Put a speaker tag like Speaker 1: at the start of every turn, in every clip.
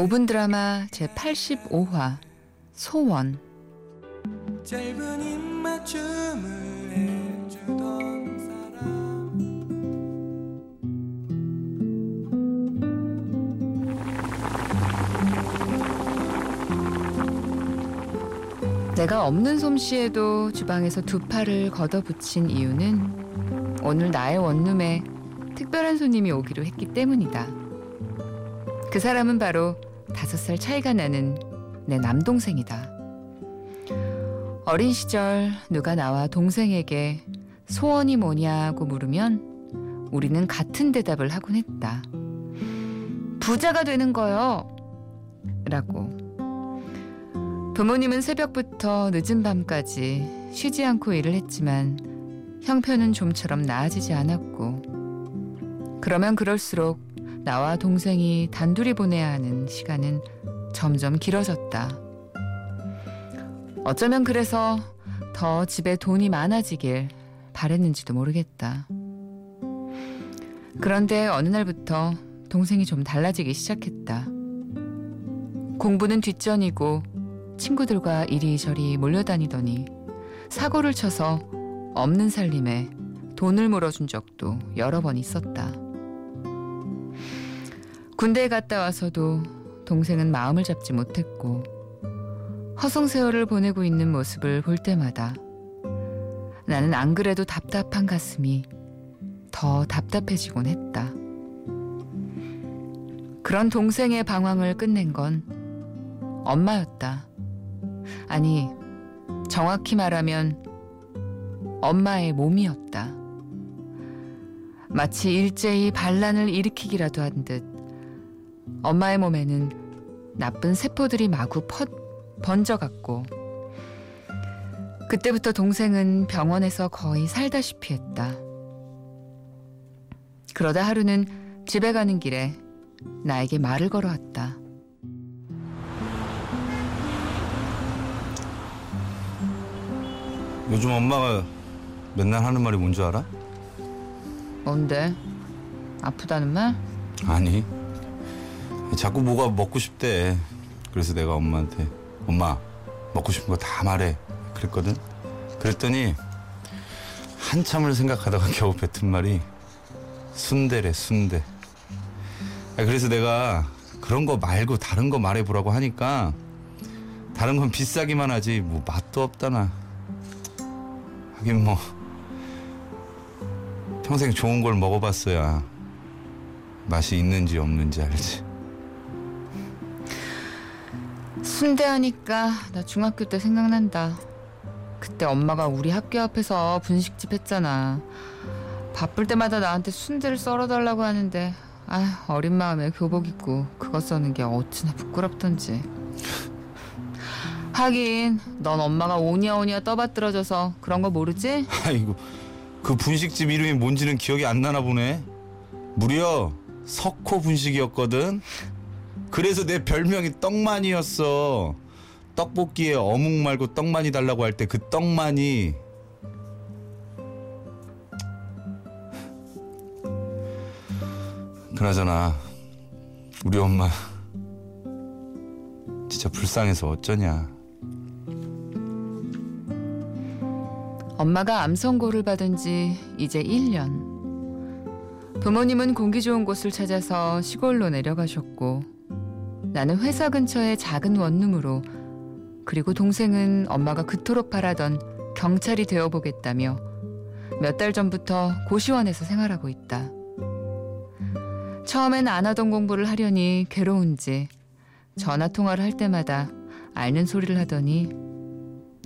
Speaker 1: 5분 드라마 제85화 소원 내가 없는 솜씨에도 주방에서 두 팔을 걷어붙인 이유는 오늘 나의 원룸에 특별한 손님이 오기로 했기 때문이다. 그 사람은 바로 다섯 살 차이가 나는 내 남동생이다. 어린 시절 누가 나와 동생에게 소원이 뭐냐고 물으면 우리는 같은 대답을 하곤 했다. 부자가 되는 거요. 라고. 부모님은 새벽부터 늦은 밤까지 쉬지 않고 일을 했지만 형편은 좀처럼 나아지지 않았고 그러면 그럴수록 나와 동생이 단둘이 보내야 하는 시간은 점점 길어졌다. 어쩌면 그래서 더 집에 돈이 많아지길 바랬는지도 모르겠다. 그런데 어느 날부터 동생이 좀 달라지기 시작했다. 공부는 뒷전이고 친구들과 이리저리 몰려다니더니 사고를 쳐서 없는 살림에 돈을 물어준 적도 여러 번 있었다. 군대에 갔다 와서도 동생은 마음을 잡지 못했고 허송세월을 보내고 있는 모습을 볼 때마다 나는 안 그래도 답답한 가슴이 더 답답해지곤 했다. 그런 동생의 방황을 끝낸 건 엄마였다. 아니, 정확히 말하면 엄마의 몸이었다. 마치 일제히 반란을 일으키기라도 한 듯 엄마의 몸에는 나쁜 세포들이 마구 퍼, 번져갔고 그때부터 동생은 병원에서 거의 살다시피 했다. 그러다 하루는 집에 가는 길에 나에게 말을 걸어왔다.
Speaker 2: 요즘 엄마가 맨날 하는 말이 뭔 줄 알아?
Speaker 1: 뭔데? 아프다는 말?
Speaker 2: 아니 자꾸 뭐가 먹고 싶대. 그래서 내가 엄마한테 엄마 먹고 싶은 거 다 말해. 그랬거든. 그랬더니 한참을 생각하다가 겨우 뱉은 말이 순대래 순대. 아, 그래서 내가 그런 거 말고 다른 거 말해보라고 하니까 다른 건 비싸기만 하지 뭐 맛도 없다나. 하긴 뭐 평생 좋은 걸 먹어봤어야 맛이 있는지 없는지 알지.
Speaker 1: 순대 하니까 나 중학교 때 생각난다. 그때 엄마가 우리 학교 앞에서 분식집 했잖아. 바쁠 때마다 나한테 순대를 썰어달라고 하는데 아 어린 마음에 교복 입고 그거 써는 게 어찌나 부끄럽던지. 하긴 넌 엄마가 오냐오냐 떠받들어져서 그런 거 모르지?
Speaker 2: 아이고 그 분식집 이름이 뭔지는 기억이 안 나나 보네. 무려 석호 분식이었거든. 그래서 내 별명이 떡만이었어. 떡볶이에 어묵 말고 떡만이 달라고 할 때 그 떡만이 그나저나 우리 엄마 진짜 불쌍해서 어쩌냐.
Speaker 1: 엄마가 암 선고를 받은 지 이제 1년. 부모님은 공기 좋은 곳을 찾아서 시골로 내려가셨고 나는 회사 근처의 작은 원룸으로 그리고 동생은 엄마가 그토록 바라던 경찰이 되어보겠다며 몇 달 전부터 고시원에서 생활하고 있다. 처음엔 안 하던 공부를 하려니 괴로운지 전화 통화를 할 때마다 앓는 소리를 하더니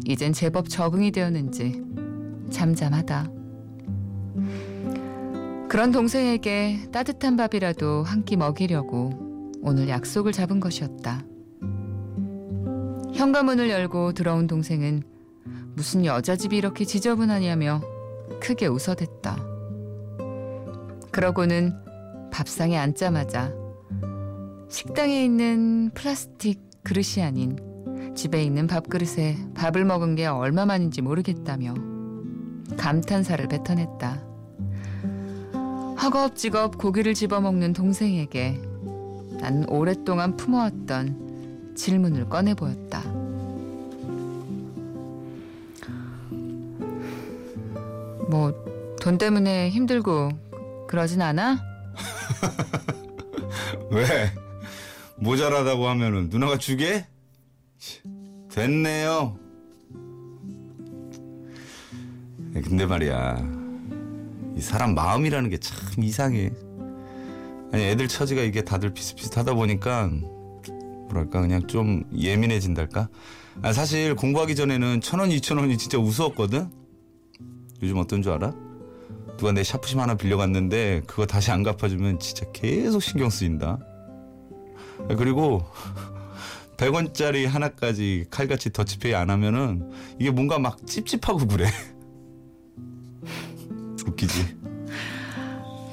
Speaker 1: 이젠 제법 적응이 되었는지 잠잠하다. 그런 동생에게 따뜻한 밥이라도 한 끼 먹이려고 오늘 약속을 잡은 것이었다. 현관문을 열고 들어온 동생은 무슨 여자 집이 이렇게 지저분하냐며 크게 웃어댔다. 그러고는 밥상에 앉자마자 식당에 있는 플라스틱 그릇이 아닌 집에 있는 밥그릇에 밥을 먹은 게 얼마만인지 모르겠다며 감탄사를 뱉어냈다. 허겁지겁 고기를 집어먹는 동생에게 나는 오랫동안 품어왔던 질문을 꺼내 보였다. 뭐 돈 때문에 힘들고 그러진 않아?
Speaker 2: 왜? 모자라다고 하면은 누나가 주게? 됐네요. 야, 근데 말이야. 이 사람 마음이라는 게 참 이상해. 아니 애들 처지가 이게 다들 비슷비슷하다 보니까 뭐랄까 그냥 좀 예민해진달까? 아, 사실 공부하기 전에는 천 원, 이천 원이 진짜 우스웠거든. 요즘 어떤 줄 알아? 누가 내 샤프심 하나 빌려갔는데 그거 다시 안 갚아주면 진짜 계속 신경 쓰인다. 아, 그리고 100원짜리 하나까지 칼같이 더치페이 안 하면은 이게 뭔가 막 찝찝하고 그래. 웃기지?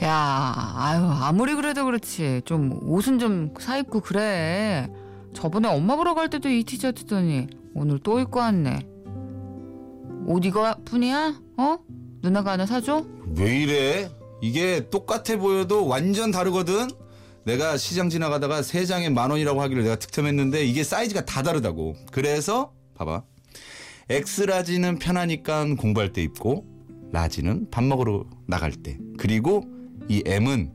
Speaker 1: 야, 아유, 아무리 그래도 그렇지. 좀 옷은 좀 사입고 그래. 저번에 엄마 보러 갈 때도 이 티셔츠더니 오늘 또 입고 왔네. 옷 이거 뿐이야? 어? 누나가 하나 사줘?
Speaker 2: 왜 이래? 이게 똑같아 보여도 완전 다르거든? 내가 시장 지나가다가 세 장에 만 원이라고 하기를 내가 득템했는데 이게 사이즈가 다 다르다고. 그래서 봐봐. X large는 편하니까 공부할 때 입고 large는 밥 먹으러 나갈 때 그리고 이 M은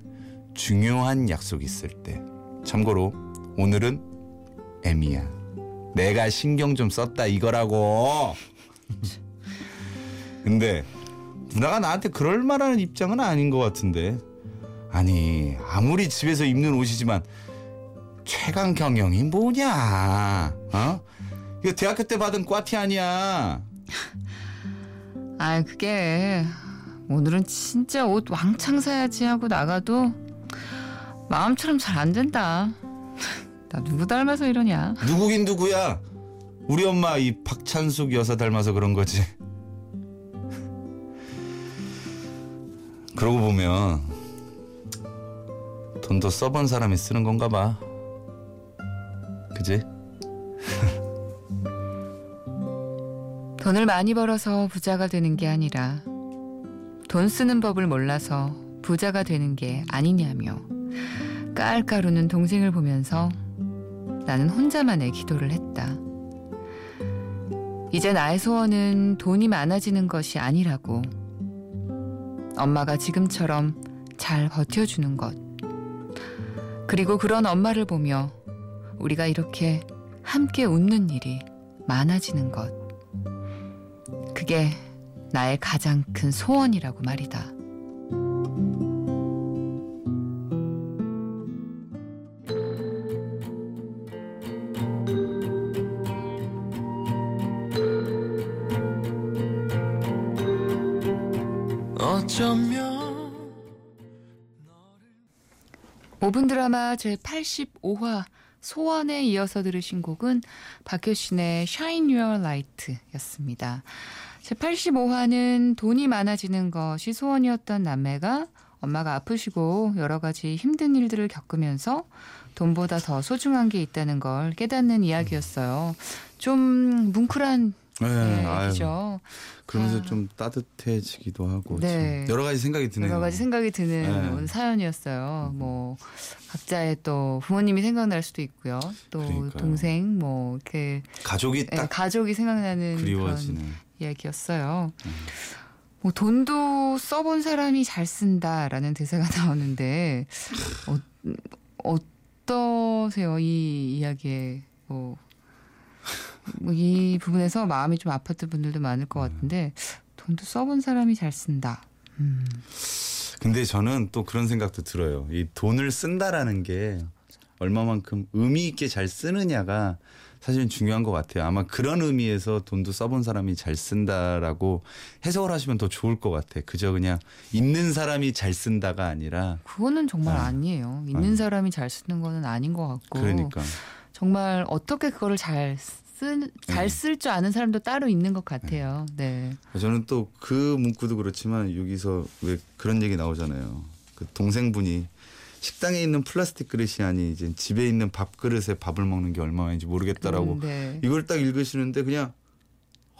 Speaker 2: 중요한 약속 있을 때. 참고로 오늘은 M이야. 내가 신경 좀 썼다 이거라고. 근데 누나가 나한테 그럴 만한 입장은 아닌 것 같은데. 아니 아무리 집에서 입는 옷이지만 최강 경영이 뭐냐? 어? 이거 대학교 때 받은 꽈티 아니야?
Speaker 1: 아, 그게 오늘은 진짜 옷 왕창 사야지 하고 나가도 마음처럼 잘 안 된다. 나 누구 닮아서 이러냐?
Speaker 2: 누구긴 누구야? 우리 엄마 이 박찬숙 여사 닮아서 그런 거지. 그러고 보면 돈도 써본 사람이 쓰는 건가 봐. 그지?
Speaker 1: 돈을 많이 벌어서 부자가 되는 게 아니라 돈 쓰는 법을 몰라서 부자가 되는 게 아니냐며 깔깔우는 동생을 보면서 나는 혼자만의 기도를 했다. 이제 나의 소원은 돈이 많아지는 것이 아니라고. 엄마가 지금처럼 잘 버텨주는 것. 그리고 그런 엄마를 보며 우리가 이렇게 함께 웃는 일이 많아지는 것. 그게 나의 가장 큰 소원이라고 말이다.
Speaker 3: 어쩌면
Speaker 1: 5분 드라마 제85화 소원에 이어서 들으신 곡은 박효신의 Shine Your Light였습니다. 제85화는 돈이 많아지는 것이 소원이었던 남매가 엄마가 아프시고 여러 가지 힘든 일들을 겪으면서 돈보다 더 소중한 게 있다는 걸 깨닫는 이야기였어요. 좀 뭉클한
Speaker 2: 네,
Speaker 1: 얘기죠.
Speaker 2: 그러면서
Speaker 1: 아.
Speaker 2: 좀 따뜻해지기도 하고
Speaker 1: 네.
Speaker 2: 참 여러 가지 생각이 드네요.
Speaker 1: 여러 가지 생각이 드는
Speaker 2: 네.
Speaker 1: 사연이었어요. 뭐 각자의 또 부모님이 생각날 수도 있고요. 또
Speaker 2: 그러니까요.
Speaker 1: 동생 뭐 이렇게
Speaker 2: 가족이
Speaker 1: 예,
Speaker 2: 딱
Speaker 1: 가족이 생각나는
Speaker 2: 그리워지네.
Speaker 1: 그런 이야기였어요.
Speaker 2: 음.
Speaker 1: 뭐 돈도 써본 사람이 잘 쓴다라는 대사가 나오는데 어, 어떠세요 이 이야기에 뭐. 뭐이 부분에서 마음이 좀 아팠던 분들도 많을 것 같은데 돈도 써본 사람이 잘 쓴다. 음.
Speaker 2: 근데 저는 또 그런 생각도 들어요. 이 돈을 쓴다라는 게 얼마만큼 의미 있게 잘 쓰느냐가 사실은 중요한 것 같아요. 아마 그런 의미에서 돈도 써본 사람이 잘 쓴다라고 해석을 하시면 더 좋을 것 같아. 그저 그냥 있는 사람이 잘 쓴다가 아니라
Speaker 1: 그거는 정말
Speaker 2: 아.
Speaker 1: 아. 니에요 있는
Speaker 2: 아.
Speaker 1: 사람이 잘 쓰는 거는 아닌 것 같고.
Speaker 2: 그러니까
Speaker 1: 정말 어떻게 그거를 잘 쓸,
Speaker 2: 네.
Speaker 1: 잘쓸 줄 아는 사람도 따로 있는 것 같아요. 네.
Speaker 2: 저는 또 그 문구도 그렇지만 여기서 왜 그런 얘기 나오잖아요. 그 동생분이 식당에 있는 플라스틱 그릇이 아니 이제 집에 있는 밥 그릇에 밥을 먹는 게 얼마인지 모르겠다라고
Speaker 1: 음, 네.
Speaker 2: 이걸 딱 읽으시는데 그냥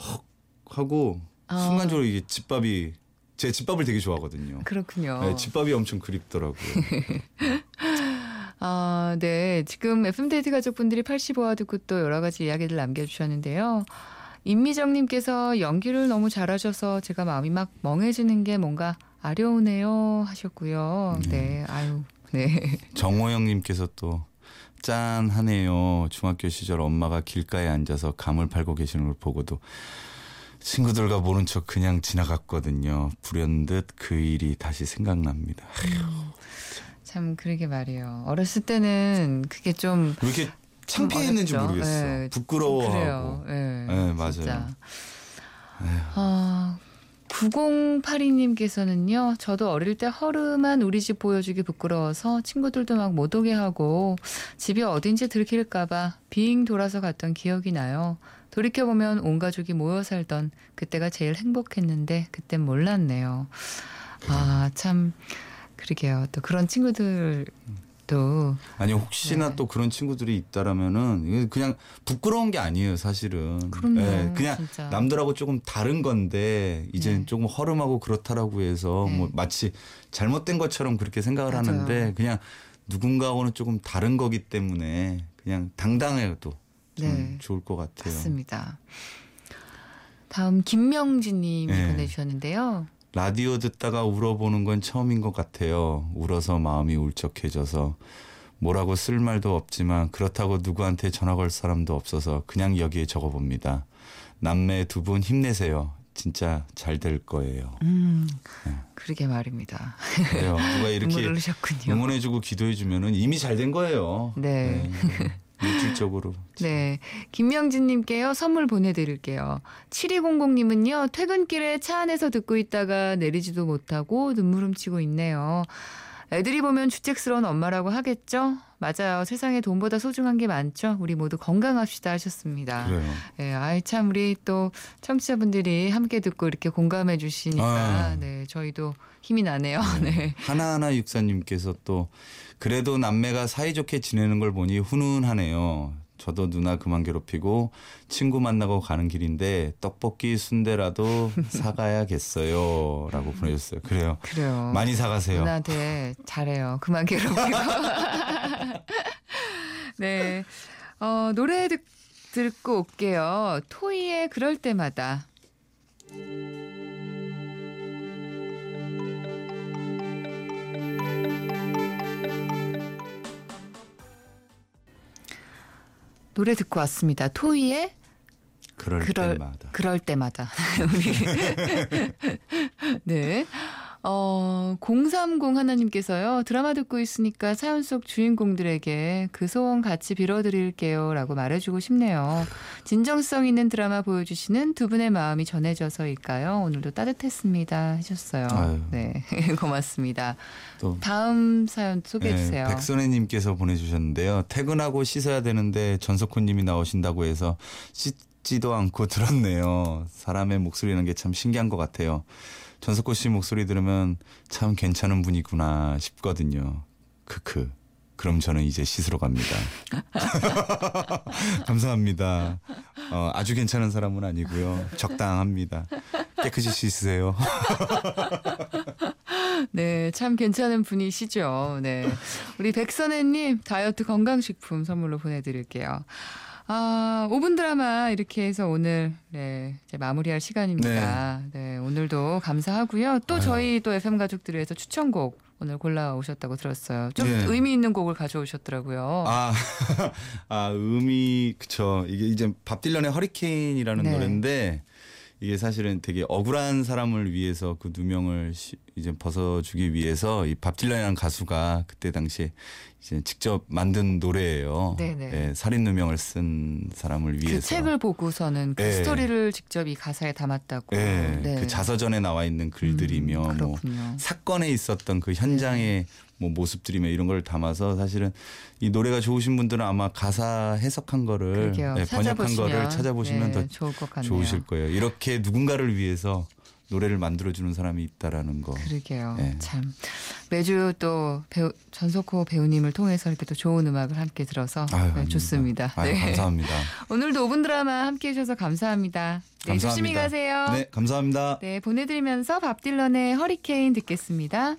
Speaker 2: 헉 하고
Speaker 1: 아.
Speaker 2: 순간적으로 이게 집밥이 제 집밥을 되게 좋아하거든요.
Speaker 1: 그렇군요.
Speaker 2: 네, 집밥이 엄청 그립더라고요.
Speaker 1: 아, 네. 지금 FM데이트 가족분들이 85화 듣고 또 여러 가지 이야기들 남겨주셨는데요. 임미정님께서 연기를 너무 잘하셔서 제가 마음이 막 멍해지는 게 뭔가 아려우네요 하셨고요. 네. 네. 아유, 네.
Speaker 2: 정호영님께서 또 짠하네요. 중학교 시절 엄마가 길가에 앉아서 감을 팔고 계시는 걸 보고도 친구들과 모른 척 그냥 지나갔거든요. 불현듯 그 일이 다시 생각납니다.
Speaker 1: 음, 참 그러게 말이에요. 어렸을 때는 그게 좀
Speaker 2: 왜 이렇게 창피했는지 모르겠어. 네, 부끄러워하고.
Speaker 1: 네, 네, 맞아요. 아, 9082님께서는요, 저도 어릴 때 허름한 우리 집 보여주기 부끄러워서 친구들도 막 못 오게 하고 집이 어딘지 들킬까봐 빙 돌아서 갔던 기억이 나요. 돌이켜보면 온 가족이 모여 살던 그때가 제일 행복했는데 그땐 몰랐네요. 아, 참, 그러게요. 또 그런 친구들 또
Speaker 2: 아니 혹시나 네. 또 그런 친구들이 있다라면은 그냥 부끄러운 게 아니에요 사실은
Speaker 1: 그럼요, 네,
Speaker 2: 그냥
Speaker 1: 진짜.
Speaker 2: 남들하고 조금 다른 건데 이제 네. 조금 허름하고 그렇다라고 해서 네. 뭐 마치 잘못된 것처럼 그렇게 생각을 맞아요. 하는데 그냥 누군가하고는 조금 다른 거기 때문에 그냥 당당해도 좀 네. 좋을 것 같아요
Speaker 1: 맞습니다 다음 김명진님이 네. 보내주셨는데요
Speaker 2: 라디오 듣다가 울어보는 건 처음인 것 같아요. 울어서 마음이 울적해져서 뭐라고 쓸 말도 없지만 그렇다고 누구한테 전화 걸 사람도 없어서 그냥 여기에 적어봅니다. 남매 두 분 힘내세요. 진짜 잘 될 거예요.
Speaker 1: 음, 네. 그러게 말입니다.
Speaker 2: 그래요. 누가 이렇게 응원해주고 기도해주면은 이미 잘 된 거예요.
Speaker 1: 네. 네.
Speaker 2: 물질적으로.
Speaker 1: 네. 김명진님께요, 선물 보내드릴게요. 7200님은요, 퇴근길에 차 안에서 듣고 있다가 내리지도 못하고 눈물 훔치고 있네요. 애들이 보면 주책스러운 엄마라고 하겠죠? 맞아요. 세상에 돈보다 소중한 게 많죠? 우리 모두 건강합시다 하셨습니다.
Speaker 2: 그래요.
Speaker 1: 네, 아이 참 우리 또 청취자분들이 함께 듣고 이렇게 공감해 주시니까 아. 네, 저희도 힘이 나네요. 네. 네.
Speaker 2: 하나하나 육사님께서 또 그래도 남매가 사이좋게 지내는 걸 보니 훈훈하네요. 저도 누나 그만 괴롭히고 친구 만나고 가는 길인데 떡볶이 순대라도 사가야겠어요. 라고 보내줬어요. 그래요.
Speaker 1: 그래요.
Speaker 2: 많이 사가세요.
Speaker 1: 누나한테 잘해요. 그만 괴롭히고. 네. 어, 노래 듣, 듣고 올게요. 토이의 그럴 때마다. 노래 듣고 왔습니다. 토이의
Speaker 2: 그럴, 그럴 때마다.
Speaker 1: 그럴 때마다. 네. 어, 030 하나님께서요, 드라마 듣고 있으니까 사연 속 주인공들에게 그 소원 같이 빌어드릴게요. 라고 말해주고 싶네요. 진정성 있는 드라마 보여주시는 두 분의 마음이 전해져서일까요? 오늘도 따뜻했습니다. 하셨어요. 아유. 네. 고맙습니다. 또 다음 사연 소개해주세요.
Speaker 2: 네, 백선혜님께서 보내주셨는데요. 퇴근하고 씻어야 되는데 전석훈님이 나오신다고 해서 씻지도 않고 들었네요. 사람의 목소리라는 게 참 신기한 것 같아요. 전석호 씨 목소리 들으면 참 괜찮은 분이구나 싶거든요. 크크. 그럼 저는 이제 씻으러 갑니다. 감사합니다. 어, 아주 괜찮은 사람은 아니고요. 적당합니다. 깨끗이 씻으세요.
Speaker 1: 네, 참 괜찮은 분이시죠. 네. 우리 백선혜님 다이어트 건강식품 선물로 보내드릴게요. 아, 5분 드라마 이렇게 해서 오늘 네, 이제 마무리할 시간입니다. 네. 네 오늘도 감사하고요. 또 아유. 저희 또 FM 가족들을 위해서 추천곡 오늘 골라오셨다고 들었어요. 좀 네. 의미 있는 곡을 가져오셨더라고요.
Speaker 2: 아, 아 의미 그쵸. 이게 이제 밥 딜런의 허리케인이라는 네. 노래인데 이게 사실은 되게 억울한 사람을 위해서 그 누명을 시, 이제 벗어주기 위해서 이밥 딜런이라는 가수가 그때 당시에 이제 직접 만든 노래예요. 네네. 네, 살인 누명을 쓴 사람을 그 위해서. 그
Speaker 1: 책을 보고서는 그 네. 스토리를 직접 이 가사에 담았다고.
Speaker 2: 네. 네. 그 자서전에 나와 있는 글들이며 음, 뭐 사건에 있었던 그 현장의 뭐 모습들이며 이런 걸 담아서 사실은 이 노래가 좋으신 분들은 아마 가사 해석한 거를 네, 번역한 거를 찾아보시면 네, 더 좋으실 거예요. 이렇게 누군가를 위해서 노래를 만들어주는 사람이 있다라는 거.
Speaker 1: 그러게요. 네. 참 매주 또 배우 전석호 배우님을 통해서 이렇게 또 좋은 음악을 함께 들어서 아유, 네, 좋습니다.
Speaker 2: 아유, 네. 감사합니다.
Speaker 1: 오늘도 5분 드라마 함께 해주셔서 감사합니다. 네, 감사합니다. 조심히 가세요.
Speaker 2: 네, 감사합니다.
Speaker 1: 네, 보내드리면서 밥 딜런의 허리케인 듣겠습니다.